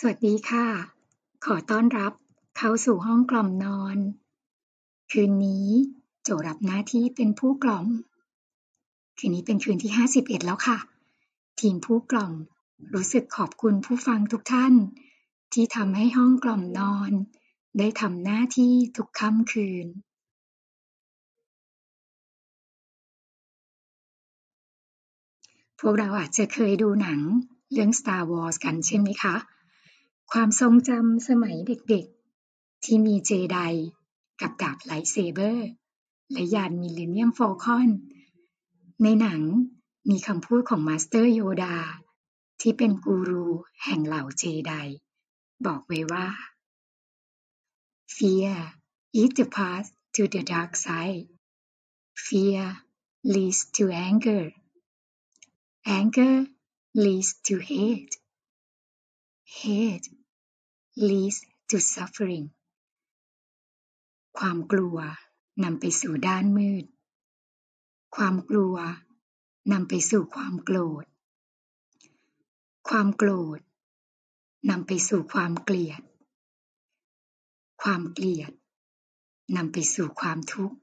สวัสดีค่ะ ขอต้อนรับเข้าสู่ห้องกล่อมนอน คืนนี้โจรับหน้าที่เป็นผู้กล่อม คืนนี้เป็นคืนที่ 51 แล้วค่ะ ทีมผู้กล่อมรู้สึกขอบคุณผู้ฟังทุกท่าน ที่ทำให้ห้องกล่อมนอน ได้ทำหน้าที่ทุกค่ำคืน พวกเราอาจจะเคยดูหนังเรื่อง Star Wars กันใช่ไหมคะ ความทรงจำสมัยเด็กๆ ที่มีเจไดกับดาบ lightsaber และยานมิลเลนเนียมโฟลคอน ในหนังมีคำพูดของ master โยดา ที่เป็นกูรูแห่งเหล่าเจได บอกไว้ว่า Fear is the path to the dark side. Fear leads to anger. Anger leads to hate. Hate leads to suffering. ความกลัวนำไปสู่ด้านมืด ความกลัวนำไปสู่ความโกรธ ความโกรธนำไปสู่ความเกลียด ความเกลียดนำไปสู่ความทุกข์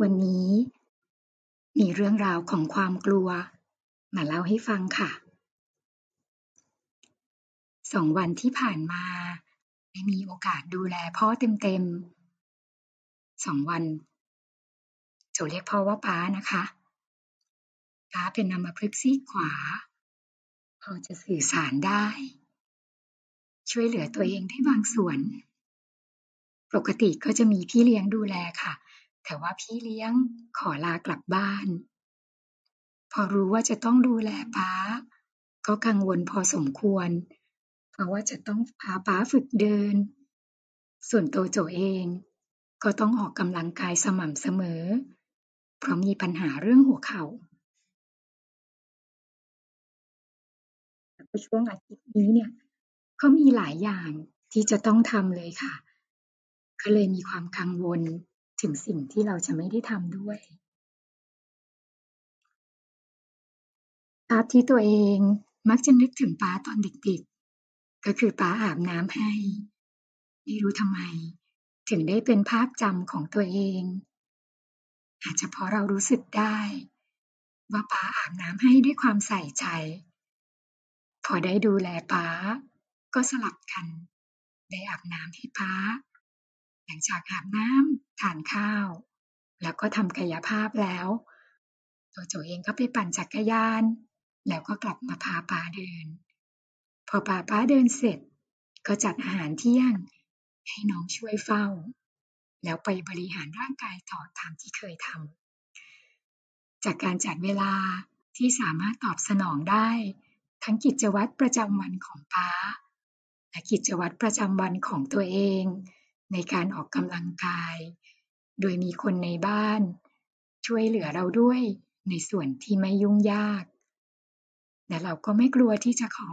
วันนี้มีเรื่องราวของความกลัว มาเล่าให้ฟังค่ะสองวันที่ผ่านมาได้มีโอกาสดูแลพ่อเต็มๆสองวันโจเรียกพ่อว่าป๊านะคะป๊าเป็นอัมาพฤกซีกขวา พอจะสื่อสารได้ ช่วยเหลือตัวเองได้บางส่วน ปกติก็จะมีพี่เลี้ยงดูแลค่ะ แต่ว่าพี่เลี้ยงขอลากลับบ้าน พอรู้ว่าจะต้องดูแลป๊าก็กังวลพอสมควร เพราะว่าจะต้องพาป๊าฝึกเดิน ส่วนตัวโจเองก็ต้องออกกำลังกายสม่ำเสมอ เพราะมีปัญหาเรื่องหัวเข่าช่วงอาทิตย์นี้เนี่ยก็มีหลายอย่างที่จะต้องทำเลยค่ะ ก็เลยมีความกังวลถึงสิ่งที่เราจะไม่ได้ทำด้วยาพที่ตัวเองมักจะนึกถึงป๊าตอนเด็กๆ ก็คือป๊าอาบน้ำให้ ไม่รู้ทำไม ถึงได้เป็นภาพจำของตัวเอง อาจจะเพราะเรารู้สึกได้ ว่าป๊าอาบน้ำให้ด้วยความใส่ใจ พอได้ดูแลป๊าก็สลับกัน ได้อาบน้ำให้ป๊าหลังจากอาบน้ำทานข้าว แล้วก็ทำกายภาพแล้วตัวโจเองก็ไปปั่นจักรยาน แล้วก็กลับมาพาป๊าเดิน พอพาป๊าเดินเสร็จ ก็จัดอาหารเที่ยง ให้น้องช่วยเฝ้า แล้วไปบริหารร่างกายต่อตามที่เคยทำจากการจัดเวลาที่สามารถตอบสนองได้ ทั้งกิจวัตรประจำวันของป๊าและกิจวัตรประจำวันของตัวเอง ในการออกกำลังกาย โดยมีคนในบ้าน ช่วยเหลือเราด้วยในส่วนที่ไม่ยุ่งยาก และเราก็ไม่กลัวที่จะขอ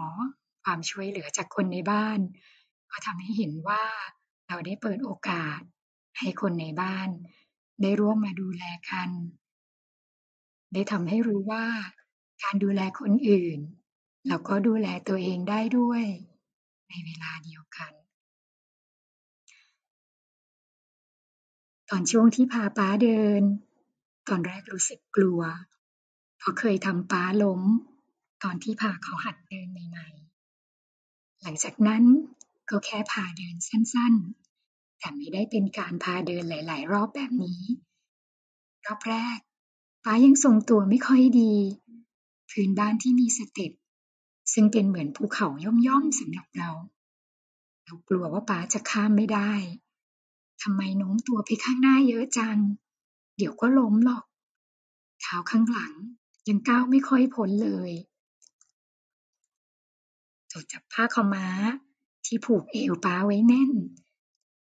ความช่วยเหลือจากคนในบ้าน ก็ทำให้เห็นว่าเราได้เปิดโอกาส ให้คนในบ้าน ได้ร่วมมาดูแลกัน ได้ทำให้รู้ว่า การดูแลคนอื่น เราก็ดูแลตัวเองได้ด้วย ในเวลาเดียวกัน ตอนช่วงที่พาป๊าเดิน ตอนแรกรู้สึกกลัว เพราะเคยทำป๊าล้ม ตอนที่พาเขาหัดเดินใหม่ๆ หลังจากนั้นก็แค่พาเดินสั้นๆ แต่ไม่ได้เป็นการพาเดินหลาย ๆ รอบแบบนี้ รอบแรกป๊ายังทรงตัวไม่ค่อยดี พื้นบ้านที่มีสเต็ปซึ่งเป็นเหมือนภูเขาย่อมๆสำหรับเรา เรากลัวว่าป๊าจะข้ามไม่ได้ทำไมโน้มตัวไปข้างหน้าเยอะจัง เดี๋ยวก็ล้มหรอก เท้าข้างหลังยังก้าวไม่ค่อยพ้นเลย โจจับผ้าขาวม้าที่ผูกเอวป๊าไว้แน่น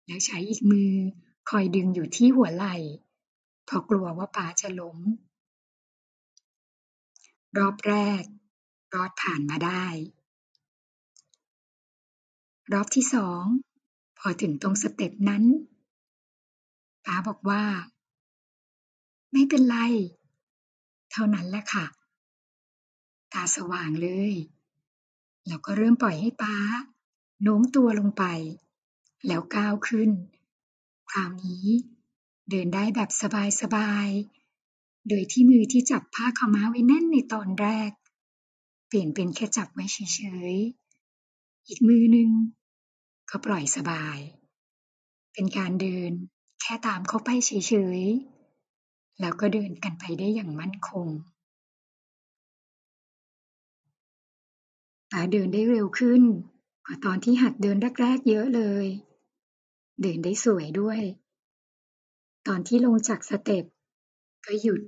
แล้วใช้อีกมือคอยดึงอยู่ที่หัวไหล่เพราะกลัวว่าป๊าจะล้ม รอบแรก รอดผ่านมาได้ รอบที่สอง พอถึงตรงสเต็ปนั้นป๊าบอกว่า ไม่เป็นไร เท่านั้นแหละค่ะ ตาสว่างเลย แล้วก็เริ่มปล่อยให้ป้า โน้มตัวลงไป แล้วก้าวขึ้น คราวนี้เดินได้แบบสบายๆ โดยที่มือที่จับผ้าขม้าไว้แน่นในตอนแรก เปลี่ยนเป็นแค่จับไว้เฉยๆ อีกมือหนึ่งก็ปล่อยสบาย เป็นการเดินแค่ตามเขาไปเฉยๆ แล้วก็เดินกันไปได้อย่างมั่นคง ป๋าเดินได้เร็วขึ้น กว่าตอนที่หัดเดินแรกๆเยอะเลย เดินได้สวยด้วย ตอนที่ลงจากสเต็ปก็หยุด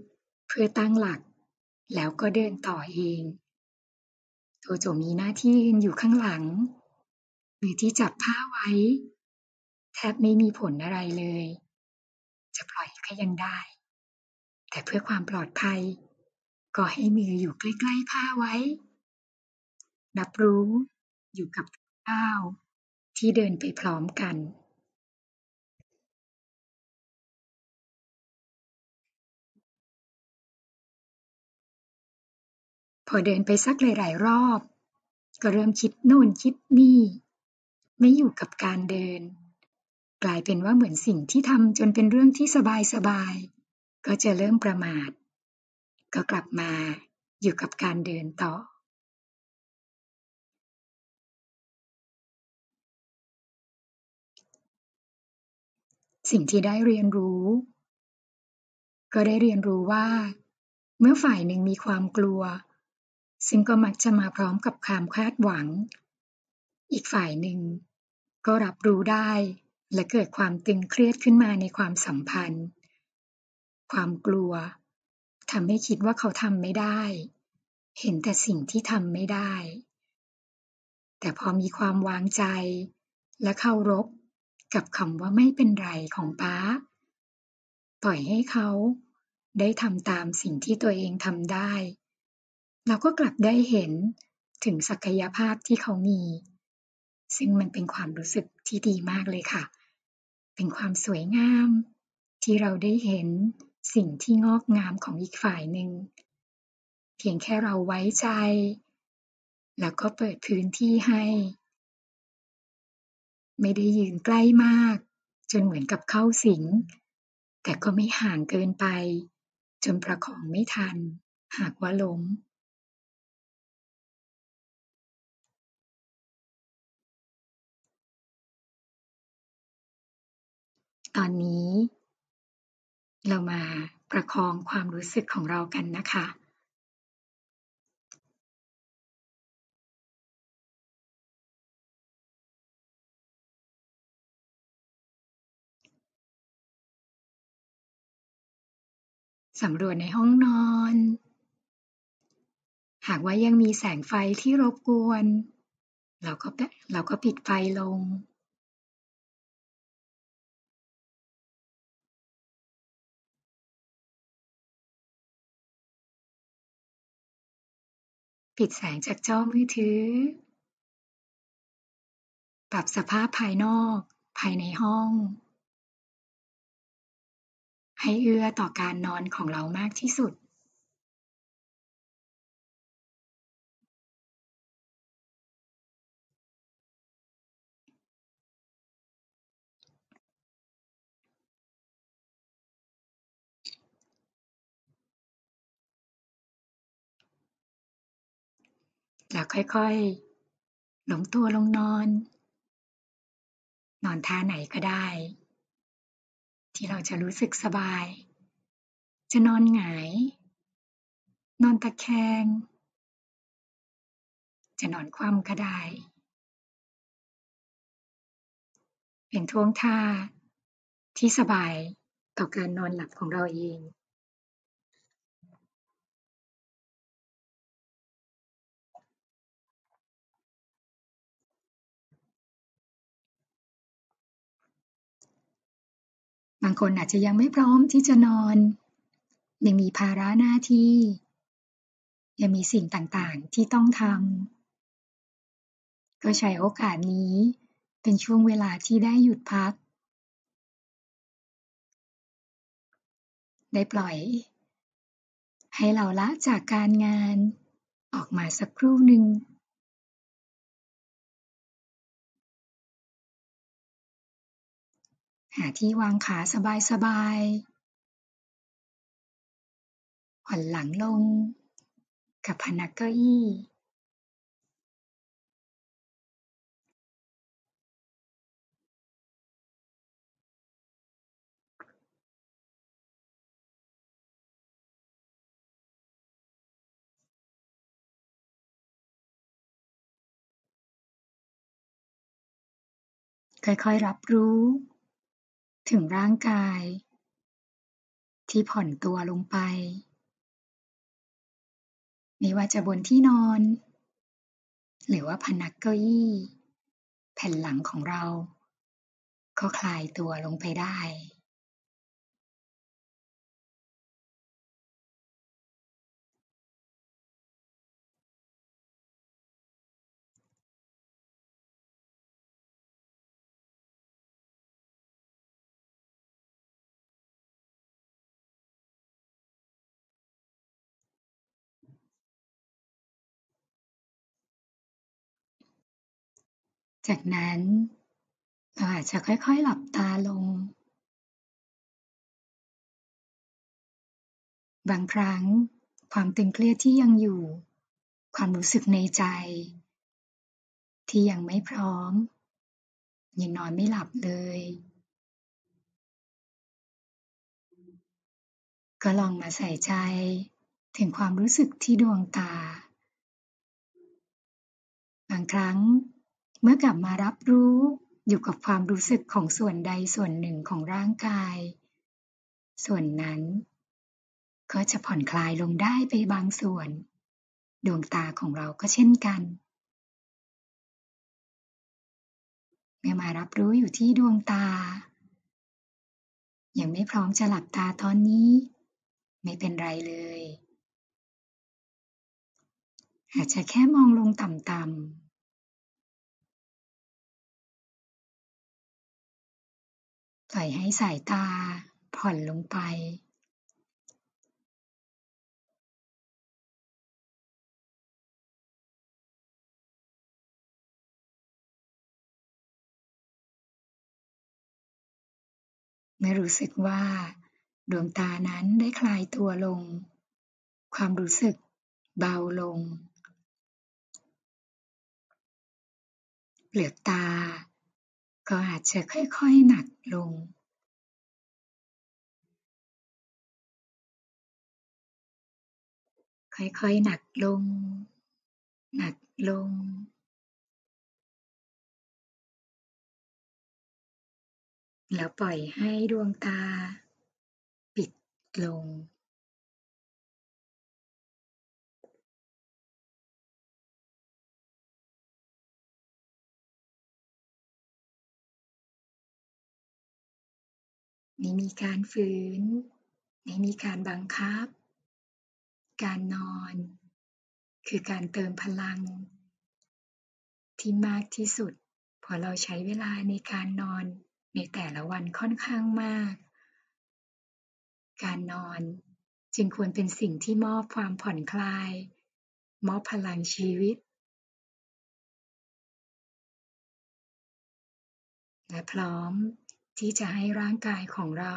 เพื่อตั้งหลัก แล้วก็เดินต่อเองโจโจมีหน้าที่ยืนอยู่ข้างหลัง มือที่จับผ้าไว้ แทบไม่มีผลอะไรเลย จะปล่อยก็ยังได้ แต่เพื่อความปลอดภัย ก็ให้มืออยู่ใกล้ๆผ้าไว้ รับรู้อยู่กับก้าวที่เดินไปพร้อมกันพอเดินไปสักหลาย ๆ รอบ ก็เริ่มคิดโน่นคิดนี่ ไม่อยู่กับการเดิน กลายเป็นว่าเหมือนสิ่งที่ทำจนเป็นเรื่องที่สบาย ๆ ก็จะเริ่มประมาท ก็กลับมาอยู่กับการเดินต่อ สิ่งที่ได้เรียนรู้ ก็ได้เรียนรู้ว่า เมื่อฝ่ายหนึ่งมีความกลัว ซึ่งก็มักจะมาพร้อมกับความคาดหวัง อีกฝ่ายหนึ่งก็รับรู้ได้และเกิดความตึงเครียดขึ้นมาในความสัมพันธ์ ความกลัวทำให้คิดว่าเขาทำไม่ได้ เห็นแต่สิ่งที่ทำไม่ได้ แต่พอมีความวางใจและเคารพ กับคำว่าไม่เป็นไรของป๊า ปล่อยให้เขาได้ทำตามสิ่งที่ตัวเองทำได้ เราก็กลับได้เห็นถึงศักยภาพที่เขามี ซึ่งมันเป็นความรู้สึกที่ดีมากเลยค่ะ เป็นความสวยงาม ที่เราได้เห็นสิ่งที่งอกงามของอีกฝ่ายหนึ่ง เพียงแค่เราไว้ใจ แล้วก็เปิดพื้นที่ให้ ไม่ได้ยืนใกล้มาก จนเหมือนกับเข้าสิง แต่ก็ไม่ห่างเกินไป จนประคองไม่ทัน หากว่าล้มตอนนี้ เรามาประคองความรู้สึกของเรากันนะคะ สำรวจในห้องนอน หากว่ายังมีแสงไฟที่รบกวน เราก็เราก็ปิดไฟลง ปิดแสงจากจอมือถือ ปรับสภาพภายนอกภายในห้อง ให้เอื้อต่อการนอนของเรามากที่สุดแล้วค่อยๆ หลงตัวลงนอน นอนท่าไหนก็ได้ ที่เราจะรู้สึกสบาย จะนอนหงาย นอนตะแคง จะนอนคว่ำก็ได้ เป็นท่วงท่าที่สบายต่อการนอนหลับของเราเอง บางคนอาจจะยังไม่พร้อมที่จะนอน ยังมีภาระหน้าที่ ยังมีสิ่งต่างๆที่ต้องทำก็ใช้โอกาสนี้เป็นช่วงเวลาที่ได้หยุดพัก ได้ปล่อย ให้เราละจากการงานออกมาสักครู่หนึ่ง หาที่วางขาสบายๆ ผ่อนหลังลง กับพนักเก้าอี้ ค่อยๆ รับรู้ ถึงร่างกาย ที่ผ่อนตัวลงไป ไม่ว่าจะบนที่นอน หรือว่าพนักเก้าอี้ แผ่นหลังของเรา ก็คลายตัวลงไปได้ จากนั้นเราอาจจะค่อยๆหลับตาลง บางครั้งความตึงเครียดที่ยังอยู่ ความรู้สึกในใจ ที่ยังไม่พร้อม ยังนอนไม่หลับเลย ก็ลองมาใส่ใจถึงความรู้สึกที่ดวงตา บางครั้ง เมื่อกลับมารับรู้อยู่กับความรู้สึกของส่วนใดส่วนหนึ่งของร่างกาย ส่วนนั้น ก็จะผ่อนคลายลงได้ไปบางส่วน ดวงตาของเราก็เช่นกันเมื่อมารับรู้อยู่ที่ดวงตา ยังไม่พร้อมจะหลับตาตอนนี้ ไม่เป็นไรเลย อาจจะแค่มองลงต่ำๆ ล่อยให้สายตาผ่อนลงไปเมื่อรู้สึกว่า ดวงตานั้นได้คลายตัวลง ความรู้สึกเบาลง เปลือกตา ก็อาจจะค่อยๆหนักลง ค่อยๆหนักลง หนักลง แล้วปล่อยให้ดวงตา ปิดลง ไม่มีการฝืน ไม่มีการบังคับ การนอน คือการเติมพลัง ที่มากที่สุดพราะเราใช้เวลาในการนอนในแต่ละวันค่อนข้างมาก การนอนจึงควรเป็นสิ่งที่มอบความผ่อนคลาย มอบพลังชีวิต และพร้อม ที่จะให้ร่างกายของเรา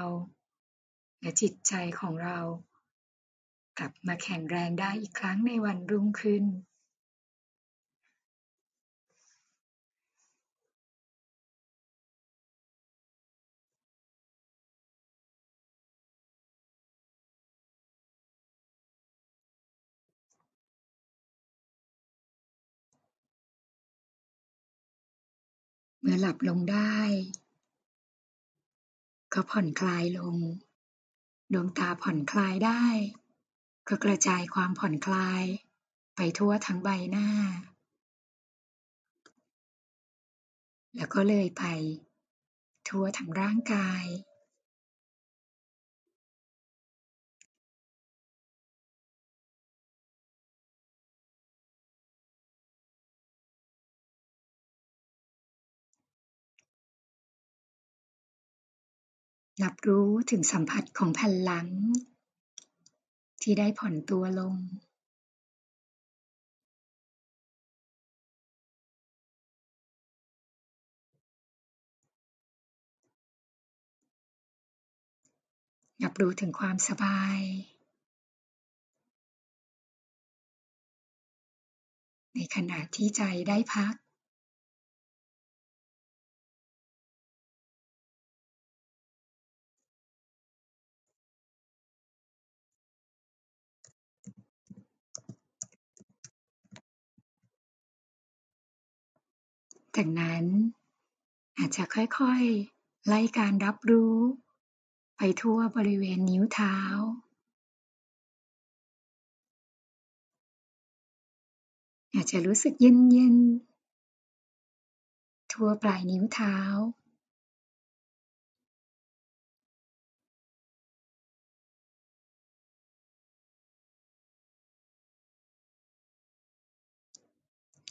และจิตใจของเรา กลับมาแข็งแรงได้อีกครั้งในวันรุ่งขึ้น เมื่อหลับลงได้ ก็ผ่อนคลายลง ดวงตาผ่อนคลายได้ ก็กระจายความผ่อนคลาย ไปทั่วทั้งใบหน้า แล้วก็เลยไป ทั่วทั้งร่างกาย รับรู้ถึงสัมผัสของแผ่นหลัง ที่ได้ผ่อนตัวลง รับรู้ถึงความสบาย ในขณะที่ใจได้พัก จากนั้นอาจจะค่อยๆ ไล่การรับรู้ ไปทั่วบริเวณนิ้วเท้า อาจจะรู้สึกเย็นๆ ทั่วปลายนิ้วเท้า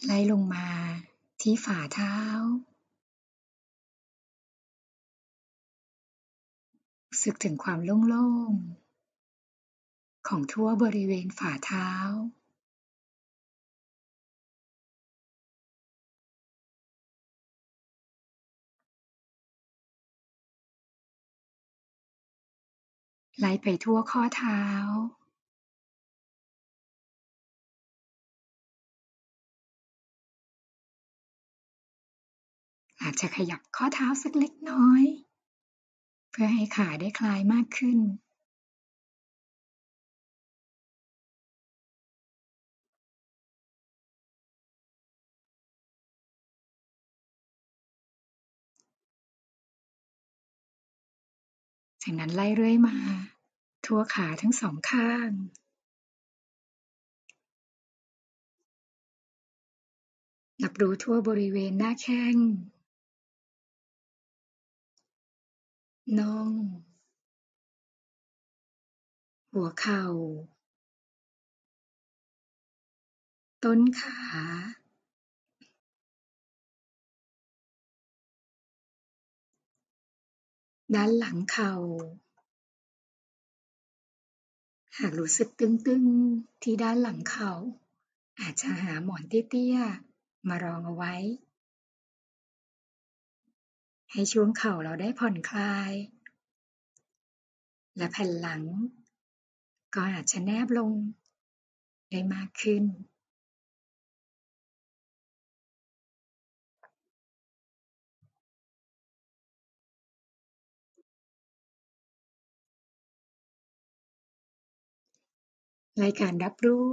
ไล่ลงมา ที่ฝ่าเท้า รู้สึกถึงความโล่งๆ ของทั่วบริเวณฝ่าเท้า ไล่ไปทั่วข้อเท้า อาจจะขยับข้อเท้าสักเล็กน้อย เพื่อให้ขาได้คลายมากขึ้น จากนั้นไล่เรื่อยมา ทั่วขาทั้งสองข้างรับรู้ทั่วบริเวณหน้าแข้ง น่อง หัวเข่า ต้นขา ด้านหลังเข่า หากรู้สึกตึงๆที่ด้านหลังเข่า อาจจะหาหมอนเตี้ยๆมารองเอาไว้ ให้ช่วงเข่าเราได้ผ่อนคลาย และแผ่นหลัง ก็อาจจะแนบลงได้มากขึ้นไล่การรับรู้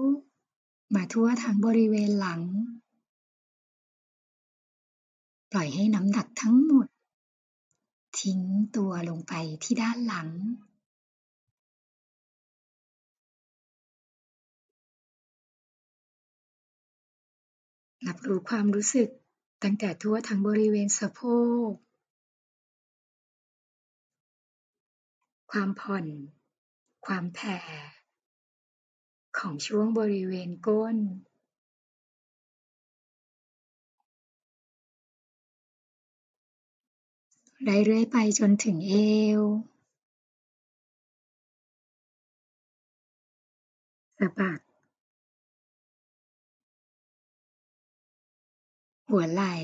มาทั่วทั้งบริเวณหลัง ปล่อยให้น้ำหนักทั้งหมด ทิ้งตัวลงไปที่ด้านหลัง รับรู้ความรู้สึกตั้งแต่ทั่วทั้งบริเวณสะโพก ความผ่อน ความแผ่ ของช่วงบริเวณก้น ไล่เรื่อยไปจนถึงเอว สะบักหัวไหล่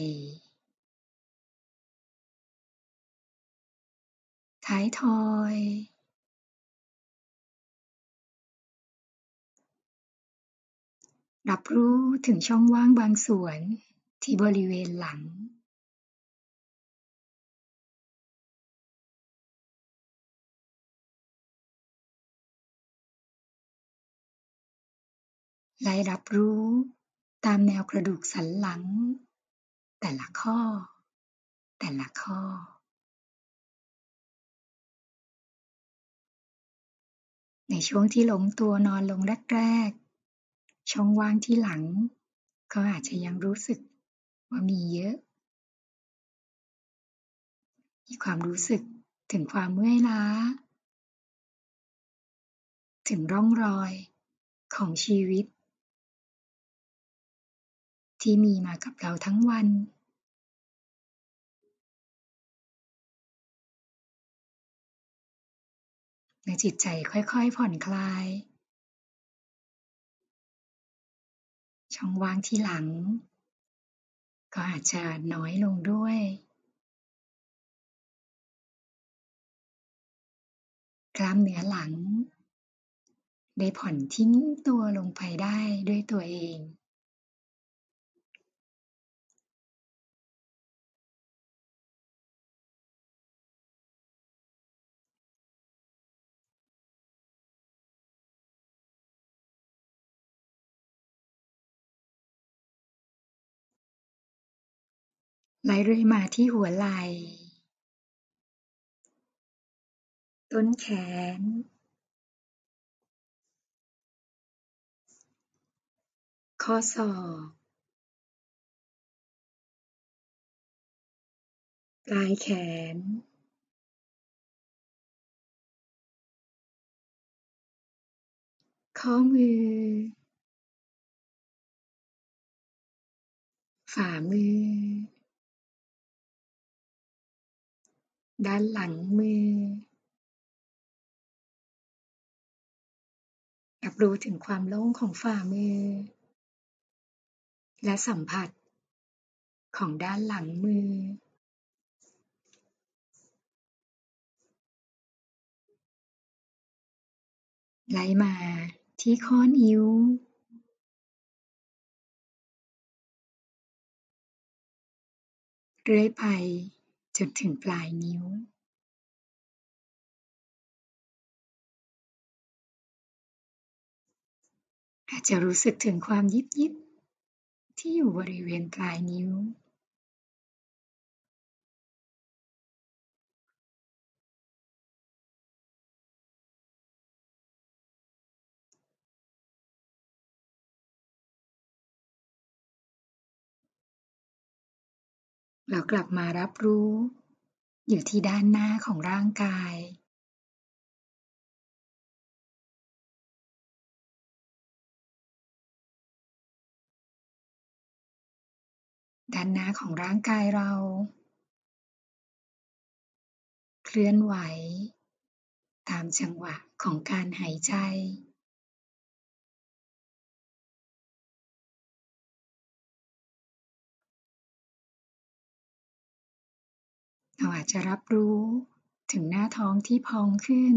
ท้ายทอย รับรู้ถึงช่องว่างบางส่วนที่บริเวณหลัง ไล่รับรู้ตามแนวกระดูกสันหลัง แต่ละข้อ แต่ละข้อ ในช่วงที่หล้มตัวนอนลงแรกๆ ช่องว่างที่หลัง ก็อาจจะยังรู้สึกว่ามีเยอะ มีความรู้สึกถึงความเมื่อยล้า ถึงร่องรอยของชีวิต ที่มีมากับเราทั้งวันเมื่อจิตใจค่อยๆ ผ่อนคลาย ช่องว่างที่หลัง ก็อาจจะน้อยลงด้วย กล้ามเนื้อหลัง ได้ผ่อนทิ้งตัวลงไปได้ด้วยตัวเอง ไหลเรื่อยมาที่หัวไหล่ต้นแขน ข้อศอกปลายแขน ข้อมือ ฝ่ามือ ด้านหลังมือ รับรู้ถึงความโล่งของฝ่ามือ และสัมผัสของด้านหลังมือ ไหลมาที่ข้อนิ้วเรื่อยไป นถึงปลายนิ้วอาจจะรู้สึกถึงความยิบยิบที่อยู่บริเวณปลายนิ้ว แล้วกลับมารับรู้ อยู่ที่ด้านหน้าของร่างกายด้านหน้าของร่างกายเรา เคลื่อนไหว ตามจังหวะของการหายใจ เราอาจจะรับรู้ถึงหน้าท้องที่พองขึ้น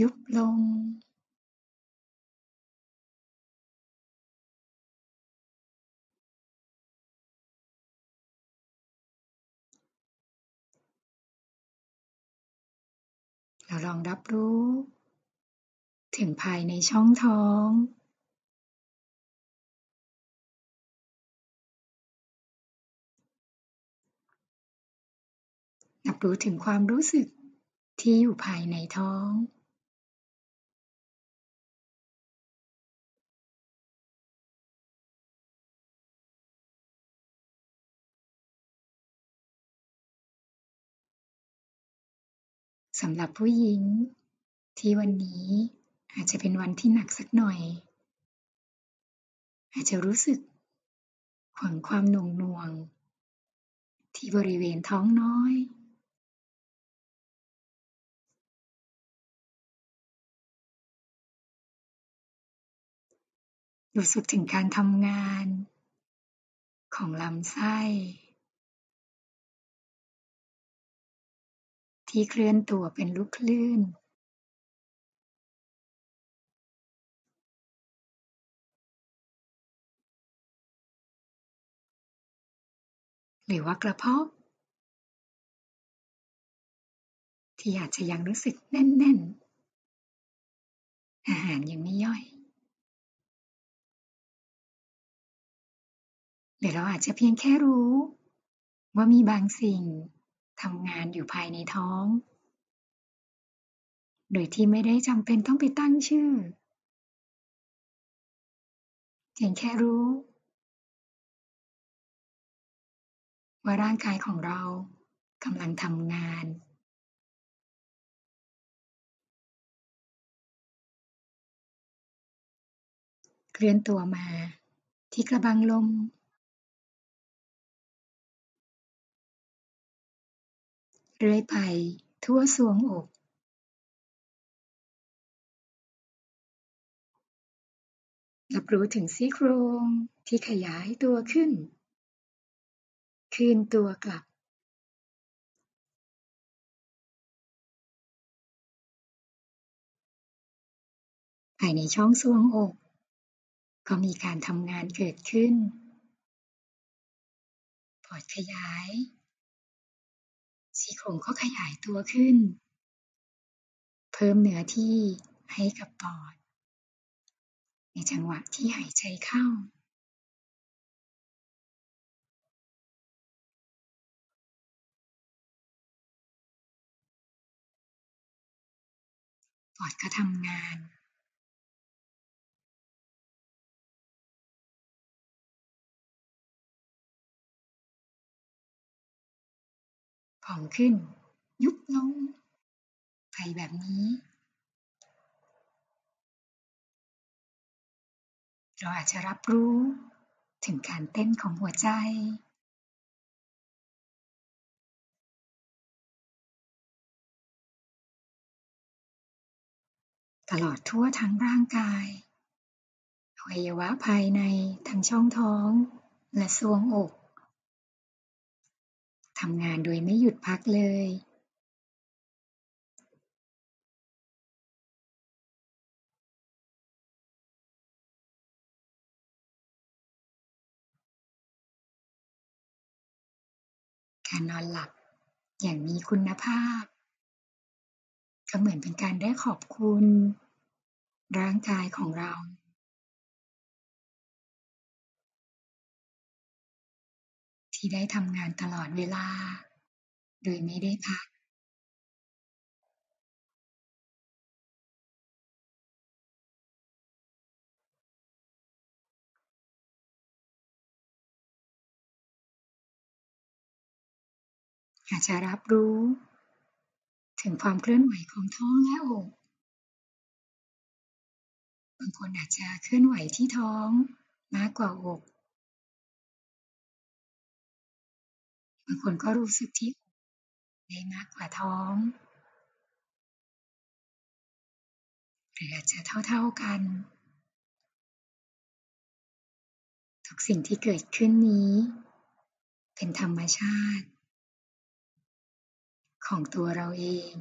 ยุบลง เราลองรับรู้ ถึงภายในช่องท้อง รับรู้ถึงความรู้สึกที่อยู่ภายในท้อง สำหรับผู้หญิง ที่วันนี้อาจจะเป็นวันที่หนักสักหน่อย อาจจะรู้สึกขวงความหน่วงหน่วง ที่บริเวณท้องน้อย รู้สึกถึงการทำงาน ของลำไส้ ที่เคลื่อนตัวเป็นลูกคลื่น หรือว่ากระเพาะที่อาจจะยังรู้สึกแน่น ๆ อาหารยังไม่ย่อย หรือเราอาจจะเพียงแค่รู้ ว่ามีบางสิ่งทำงานอยู่ภายในท้อง โดยที่ไม่ได้จำเป็นต้องไปตั้งชื่อ เพียงแค่รู้ ว่าร่างกายของเรากำลังทำงาน เคลื่อนตัวมาที่กระบังลม เลื้อยไปทั่วซวงอกรับรู้ถึงซี่โครงที่ขยายตัวขึ้น คืนตัวกลับ ภายในช่องซวงอก ก็มีการทำงานเกิดขึ้น ปอดขยาย ซี่โครงก็ขยายตัวขึ้น เพิ่มเนื้อที่ให้กับปอด ในจังหวะที่หายใจเข้า ปอดก็ทำงาน ผ่องขึ้น ยุบลงไปแบบนี้ เราอาจจะรับรู้ถึงการเต้นของหัวใจ ตลอดทั่วทั้งร่างกายอวัยวะภายในทั้งช่องท้องและทรวงอก ทำงานโดยไม่หยุดพักเลยการนอนหลับอย่างมีคุณภาพ ก็เหมือนเป็นการได้ขอบคุณ ร่างกายของเรา ที่ได้ทำงานตลอดเวลา โดยไม่ได้พัก อาจจะรับรู้ ถึงความเคลื่อนไหวของท้องและอก บางคนอาจจะเคลื่อนไหวที่ท้องมากกว่าอก บางคนก็รู้สึกที่อกได้มากกว่าท้อง หรืออาจจะเท่าๆกัน ทุกสิ่งที่เกิดขึ้นนี้ เป็นธรรมชาติ ของตัวเราเอง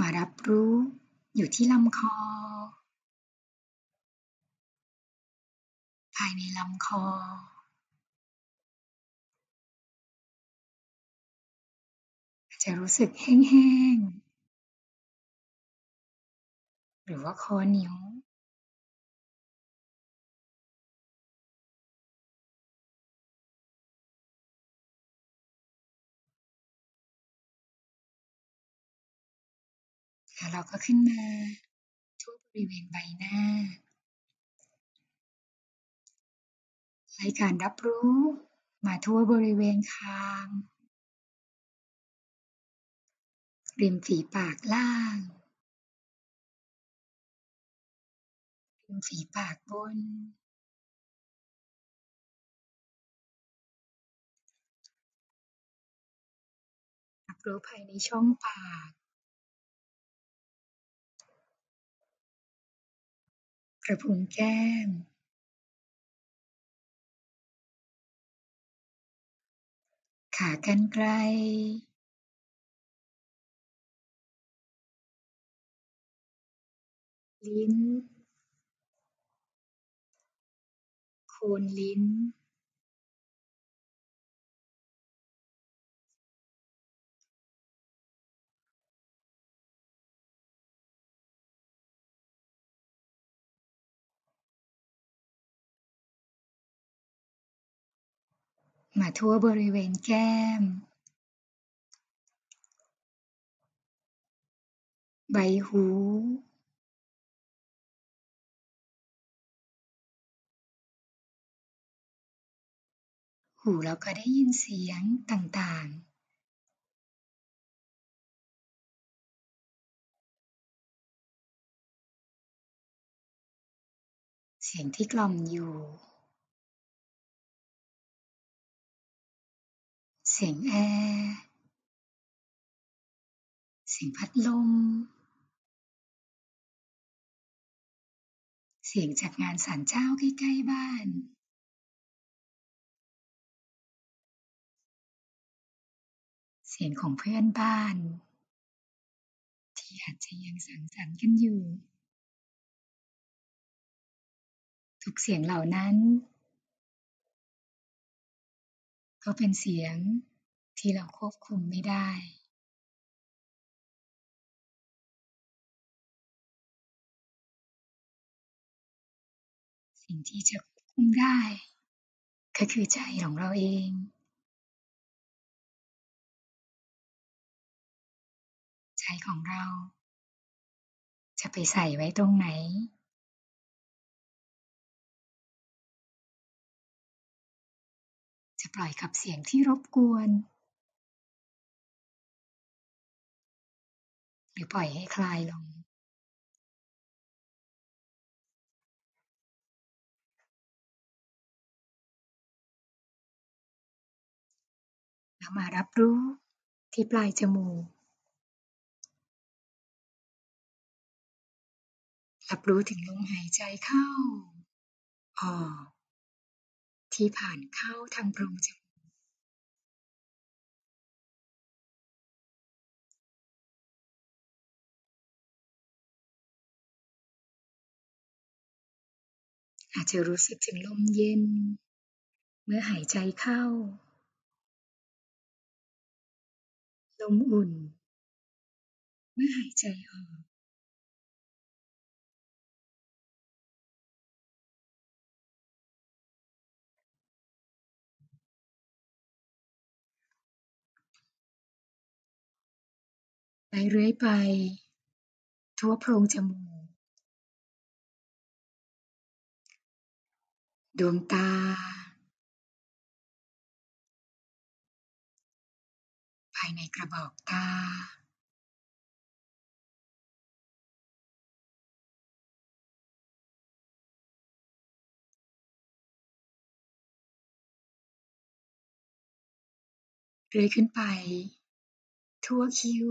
มารับรู้อยู่ที่ลำคอ ภายในลำคออาจจะรู้สึกแห้งๆ หรือว่าคอเหนียว เราก็ขึ้นมาทั่วบริเวณใบหน้าให้การรับรู้มาทั่วบริเวณคางริมฝีปากล่างริมฝีปากบน รับรู้ภายในช่องปาก กระพุ้งแก้ม ขากรรไกรลิ้น โคนลิ้น มาทั่วบริเวณแก้ม ใบหู หูเราก็ได้ยินเสียงต่างๆเสียงที่กล่อมอยู่ สียงแอร์เสียงพัดลม เสียงจากงานศาลเจ้าใกล้ๆบ้าน เสียงของเพื่อนบ้าน ที่อาจจะยังสังสรรค์กันอยู่ ทุกเสียงเหล่านั้น ก็เป็นเสียง ที่เราควบคุมไม่ได้สิ่งที่จะควบคุมได้ ก็คือใจของเราเอง ใจของเรา จะไปใส่ไว้ตรงไหน จะปล่อยกับเสียงที่รบกวน หรือปล่อยให้คลายลงแล้วมารับรู้ที่ปลายจมูก รับรู้ถึงลมหายใจเข้า ออก ที่ผ่านเข้าทางโพรงจ อาจจะรู้สึกถึงลมเย็น เมื่อหายใจเข้า ลมอุ่น เมื่อหายใจออก ไปเรื่อยไป ทั่วโพรงจมูก ดวงตา ภายในกระบอกตา เรื่อยขึ้นไป ทั่วคิ้ว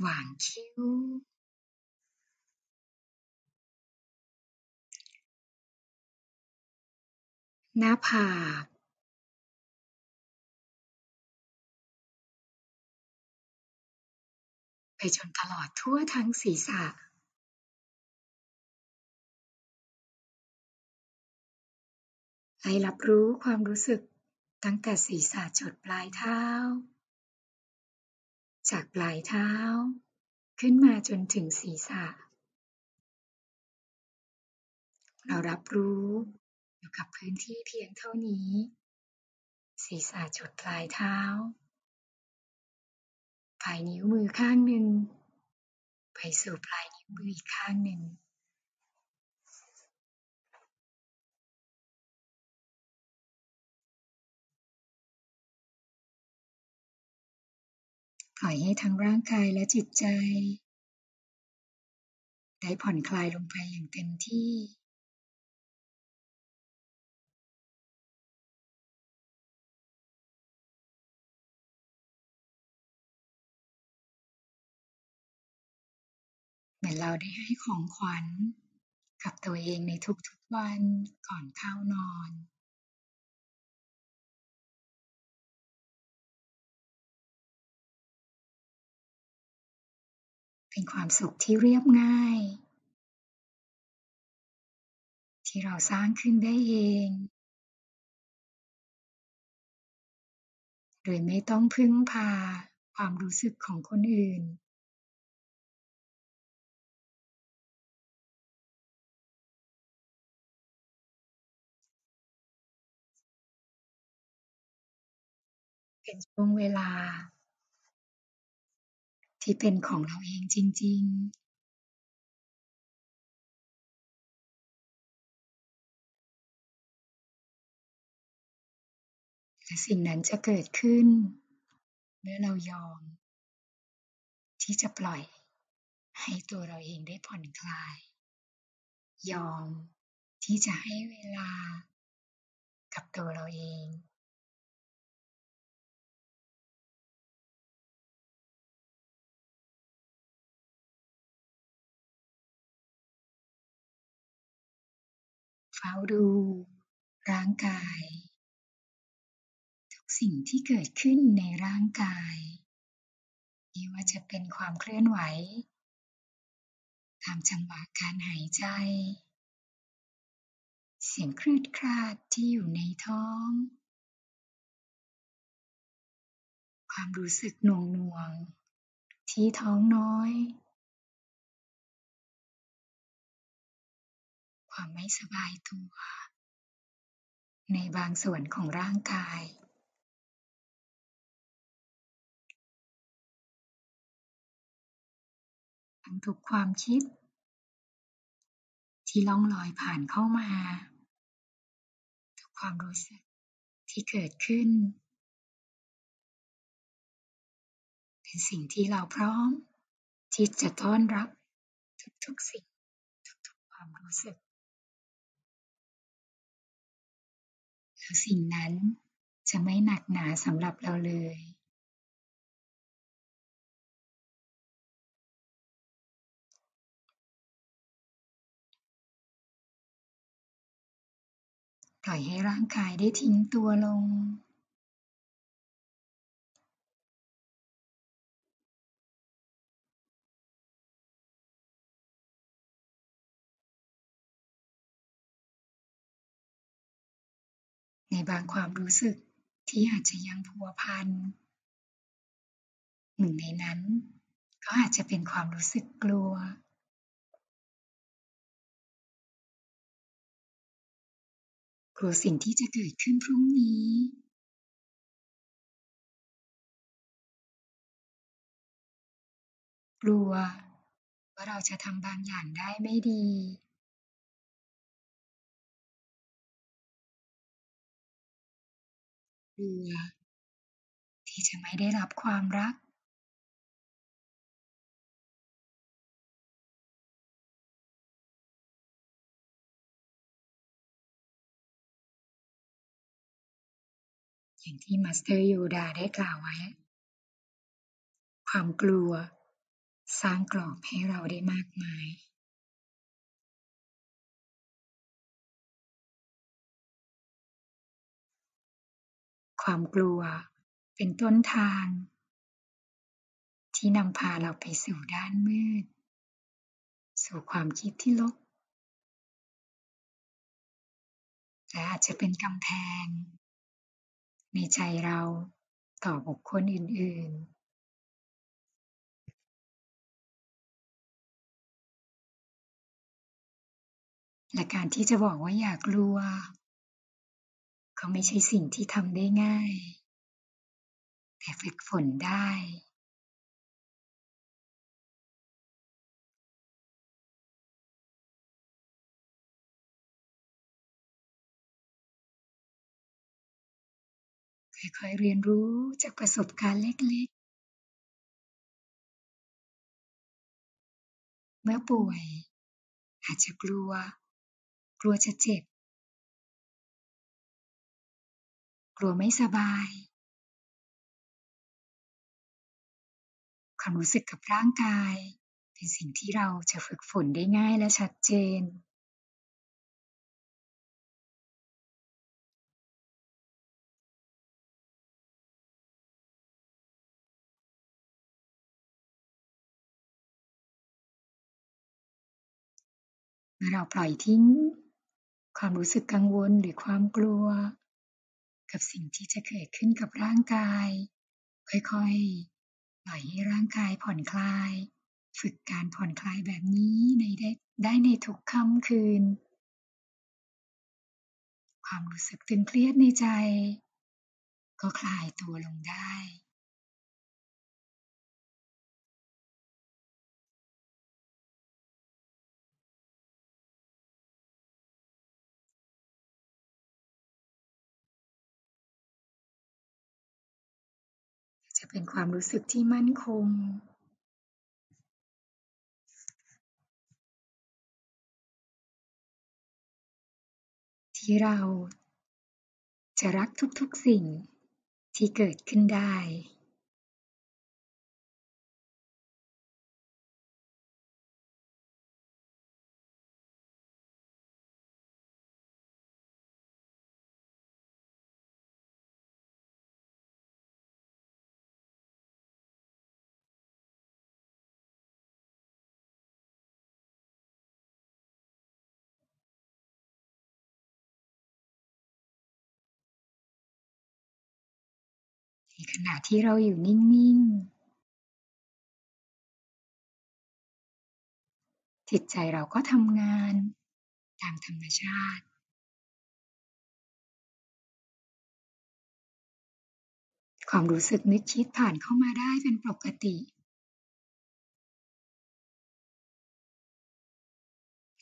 หว่างคิ้ว หน้าผากไปจนตลอดทั่วทั้งศีรษะ ให้รับรู้ความรู้สึกตั้งแต่ศีรษะจดปลายเท้า จากปลายเท้า ขึ้นมาจนถึงศีรษะ เรารับรู้ อยู่กับพื้นที่เพียงเท่านี้ ศีรษะจรดปลายเท้าปลายนิ้วมือข้างหนึ่ง ไปสู่ปลายนิ้วมืออีกข้างหนึ่ง ปล่อยให้ทั้งร่างกายและจิตใจ ได้ผ่อนคลายลงไปอย่างเต็มที่ เหมือนเราได้ให้ของขวัญกับตัวเองในทุกๆวันก่อนเข้านอน เป็นความสุขที่เรียบง่าย ที่เราสร้างขึ้นได้เอง โดยไม่ต้องพึ่งพาความรู้สึกของคนอื่น เป็นช่วงเวลา ที่เป็นของเราเองจริง ๆและสิ่งนั้นจะเกิดขึ้น เมื่อเรายอม ที่จะปล่อยให้ตัวเราเองได้ผ่อนคลาย ยอมที่จะให้เวลากับตัวเราเอง เฝ้าดู ร่างกาย ทุกสิ่งที่เกิดขึ้นในร่างกายไม่ว่าจะเป็นความเคลื่อนไหว ตามจังหวะการหายใจ เสียงคลืดคลาดที่อยู่ในท้อง ความรู้สึกหน่วงหน่วงที่ท้องน้อย ความไม่สบายตัว ในบางส่วนของร่างกาย ทั้งทุกความคิด ที่ล่องลอยผ่านเข้ามา ทุกความรู้สึกที่เกิดขึ้น เป็นสิ่งที่เราพร้อม ที่จะต้อนรับทุกๆสิ่ง ทุกๆความรู้สึก สิ่งนั้นจะไม่หนักหนาสำหรับเราเลย ปล่อยให้ร่างกายได้ทิ้งตัวลง ในบางความรู้สึกที่อาจจะยังพัวพันหนึ่งในนั้นก็อาจจะเป็นความรู้สึกกลัว กลัวสิ่งที่จะเกิดขึ้นพรุ่งนี้ กลัวว่าเราจะทำบางอย่างได้ไม่ดี กลัวที่จะไม่ได้รับความรัก อย่างที่ master โยดาได้กล่าวไว้ ความกลัวสร้างกรอบให้เราได้มากมาย ความกลัวเป็นต้นทาง ที่นำพาเราไปสู่ด้านมืด สู่ความคิดที่ลบและอาจจะเป็นกำแพง ในใจเราต่อบุคคลอื่น ๆและการที่จะบอกว่าอย่ากลัว ก็ไม่ใช่สิ่งที่ทำได้ง่าย แต่ฝึกฝนได้ ค่อยๆเรียนรู้จากประสบการณ์เล็กๆ เมื่อป่วย อาจจะกลัว กลัวจะเจ็บ กลัวไม่สบาย ความรู้สึกกับร่างกาย เป็นสิ่งที่เราจะฝึกฝนได้ง่ายและชัดเจน เมื่อเราปล่อยทิ้งความรู้สึกกังวลหรือความกลัว กับสิ่งที่จะเกิดขึ้นกับร่างกาย ค่อยๆ ปล่อยให้ร่างกายผ่อนคลาย ฝึกการผ่อนคลายแบบนี้ในได้ได้ในทุกค่ำคืน ความรู้สึกตึงเครียดในใจ ก็คลายตัวลงได้ เป็นความรู้สึกที่มั่นคง ที่เราจะรักทุกๆสิ่งที่เกิดขึ้นได้ ขณะที่เราอยู่นิ่ง ๆ จิตใจเราก็ทำงานตามธรรมชาติ ความรู้สึกนึกคิดผ่านเข้ามาได้เป็นปกติ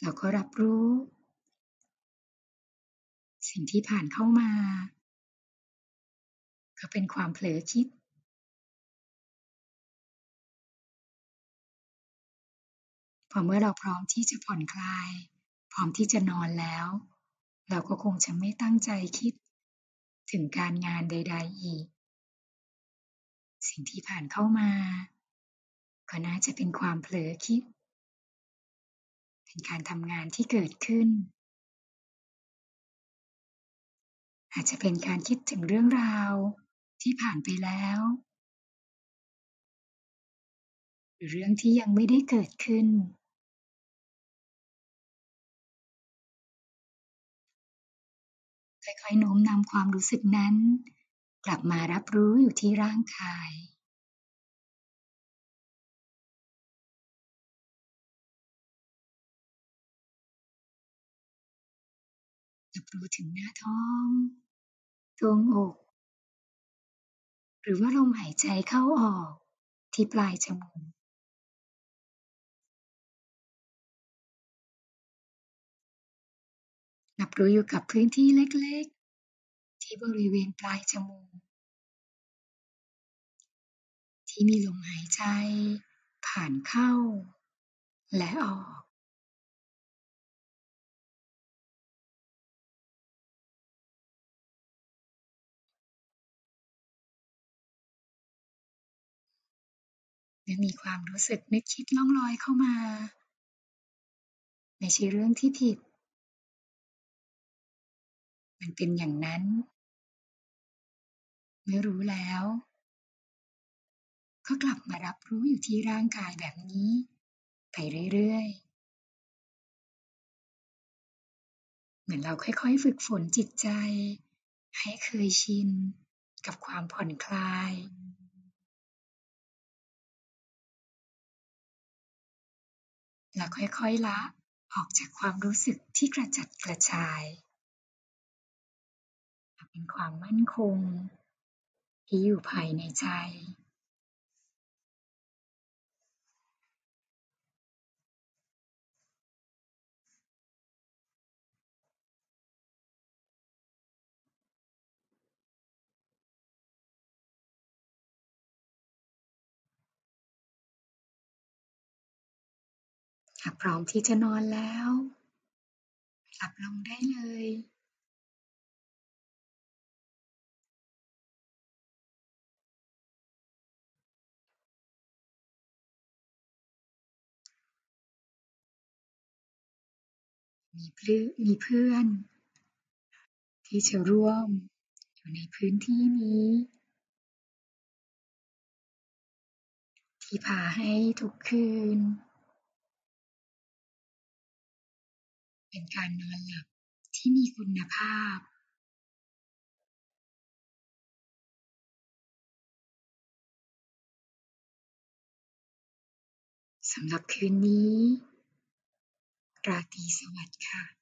เราก็รับรู้ สิ่งที่ผ่านเข้ามา ก็เป็นความเผลอคิดพอเมื่อเราพร้อมที่จะผ่อนคลาย พร้อมที่จะนอนแล้ว เราก็คงจะไม่ตั้งใจคิด ถึงการงานใด ๆ อีก สิ่งที่ผ่านเข้ามา ก็น่าจะเป็นความเผลอคิด เป็นการทำงานที่เกิดขึ้น อาจจะเป็นการคิดถึงเรื่องราว ที่ผ่านไปแล้ว หรือเรื่องที่ยังไม่ได้เกิดขึ้น ค่อยๆโน้มนำความรู้สึกนั้น กลับมารับรู้อยู่ที่ร่างกายรับรู้ถึงหน้าท้องตรงอก รือว่าลมหายใจเข้าออก ที่ปลายจมูกรับรู้อยู่กับพื้นที่เล็กๆ ที่บริเวณปลายจมูก ที่มีลมหายใจผ่านเข้าและออก เมื่อมีความรู้สึกนึกคิดล่องลอยเข้ามา ไม่ใช่เรื่องที่ผิด มันเป็นอย่างนั้น เมื่อรู้แล้ว ก็กลับมารับรู้อยู่ที่ร่างกายแบบนี้ ไปเรื่อย ๆ เหมือนเราค่อย ๆ ฝึกฝนจิตใจ ให้เคยชินกับความผ่อนคลาย และค่อยๆละออกจากความรู้สึกที่กระจัดกระจาย เป็นความมั่นคง ที่อยู่ภายในใจ หากพร้อมที่จะนอนแล้วหลับลงได้เลย มีพลือมีเพื่อน ที่จะร่วมอยู่ในพื้นที่นี้ ที่พาให้ทุกคืน เป็นการนอนหลับที่มีคุณภาพสำหรับคืนนี้ ราตรีสวัสดิ์ค่ะ